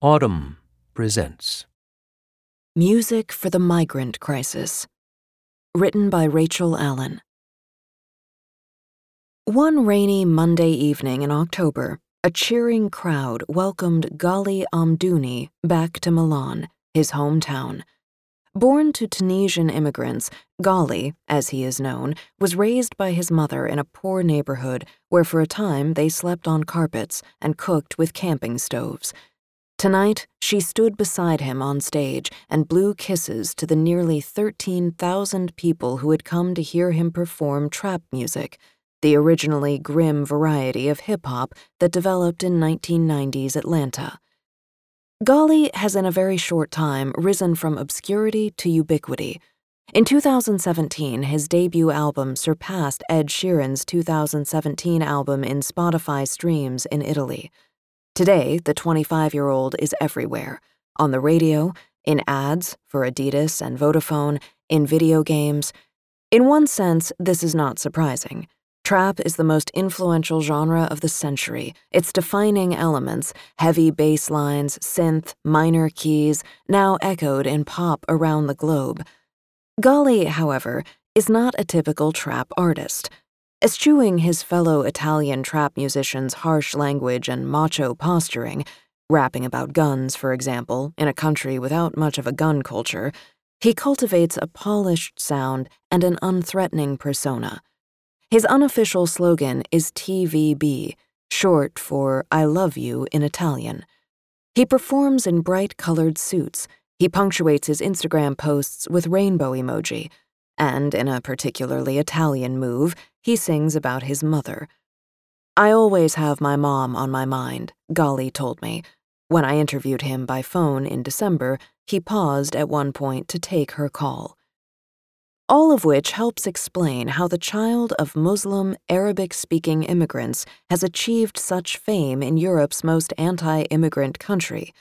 Audm presents Music for the Migrant Crisis. Written by Rachael Allen. One rainy Monday evening in October, a cheering crowd welcomed Ghali Amdouni back to Milan, his hometown. Born to Tunisian immigrants, Ghali, as he is known, was raised by his mother in a poor neighborhood where for a time they slept on carpets and cooked with camping stoves. Tonight, she stood beside him on stage and blew kisses to the nearly 13,000 people who had come to hear him perform trap music, the originally grim variety of hip hop that developed in 1990s Atlanta. Ghali has in a very short time risen from obscurity to ubiquity. In 2017, his debut album surpassed Ed Sheeran's 2017 album in Spotify streams in Italy. Today, the 25 year old is everywhere on the radio, in ads for Adidas and Vodafone, in video games. In one sense, this is not surprising. Trap is the most influential genre of the century. Its defining elements, heavy bass lines, synth, minor keys, now echoed in pop around the globe. Ghali, however, is not a typical trap artist. Eschewing his fellow Italian trap musicians' harsh language and macho posturing, rapping about guns, for example, in a country without much of a gun culture, he cultivates a polished sound and an unthreatening persona. His unofficial slogan is TVB, short for I love you in Italian. He performs in bright colored suits. He punctuates his Instagram posts with rainbow emoji and in a particularly Italian move, he sings about his mother. I always have my mom on my mind, Ghali told me. When I interviewed him by phone in December, he paused at one point to take her call. All of which helps explain how the child of Muslim, Arabic speaking immigrants has achieved such fame in Europe's most anti immigrant country.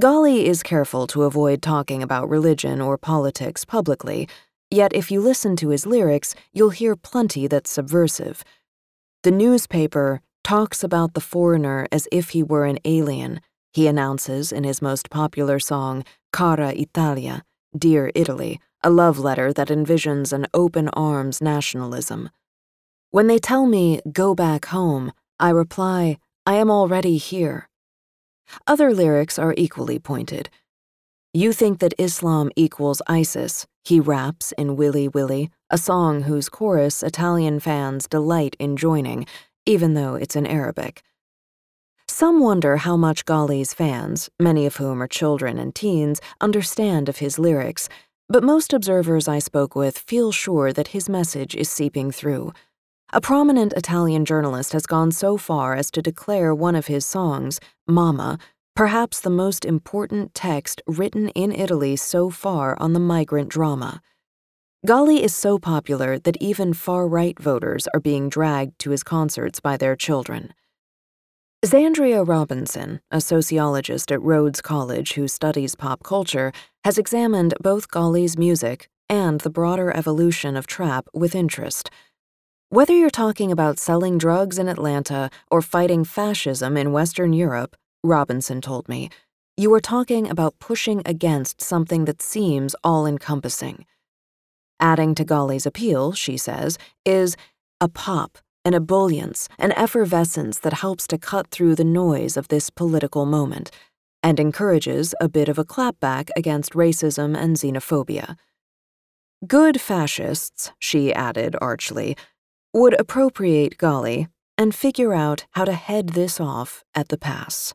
Ghali is careful to avoid talking about religion or politics publicly, Yet, if you listen to his lyrics, you'll hear plenty that's subversive. The newspaper talks about the foreigner as if he were an alien, he announces in his most popular song, Cara Italia, Dear Italy, a love letter that envisions an open arms nationalism. When they tell me, go back home, I reply, I am already here. Other lyrics are equally pointed. You think that Islam equals ISIS, he raps in Willy Willy, a song whose chorus Italian fans delight in joining, even though it's in Arabic. Some wonder how much Ghali's fans, many of whom are children and teens, understand of his lyrics, but most observers I spoke with feel sure that his message is seeping through. A prominent Italian journalist has gone so far as to declare one of his songs, Mama, perhaps the most important text written in Italy so far on the migrant drama. Ghali is so popular that even far right voters are being dragged to his concerts by their children. Zandria Robinson, a sociologist at Rhodes College who studies pop culture, has examined both Ghali's music and the broader evolution of trap with interest. Whether you're talking about selling drugs in Atlanta or fighting fascism in Western Europe, Robinson told me, you are talking about pushing against something that seems all encompassing. Adding to Ghali's appeal, she says, is a pop, an ebullience, an effervescence that helps to cut through the noise of this political moment and encourages a bit of a clapback against racism and xenophobia. Good fascists, she added archly, would appropriate Golly and figure out how to head this off at the pass.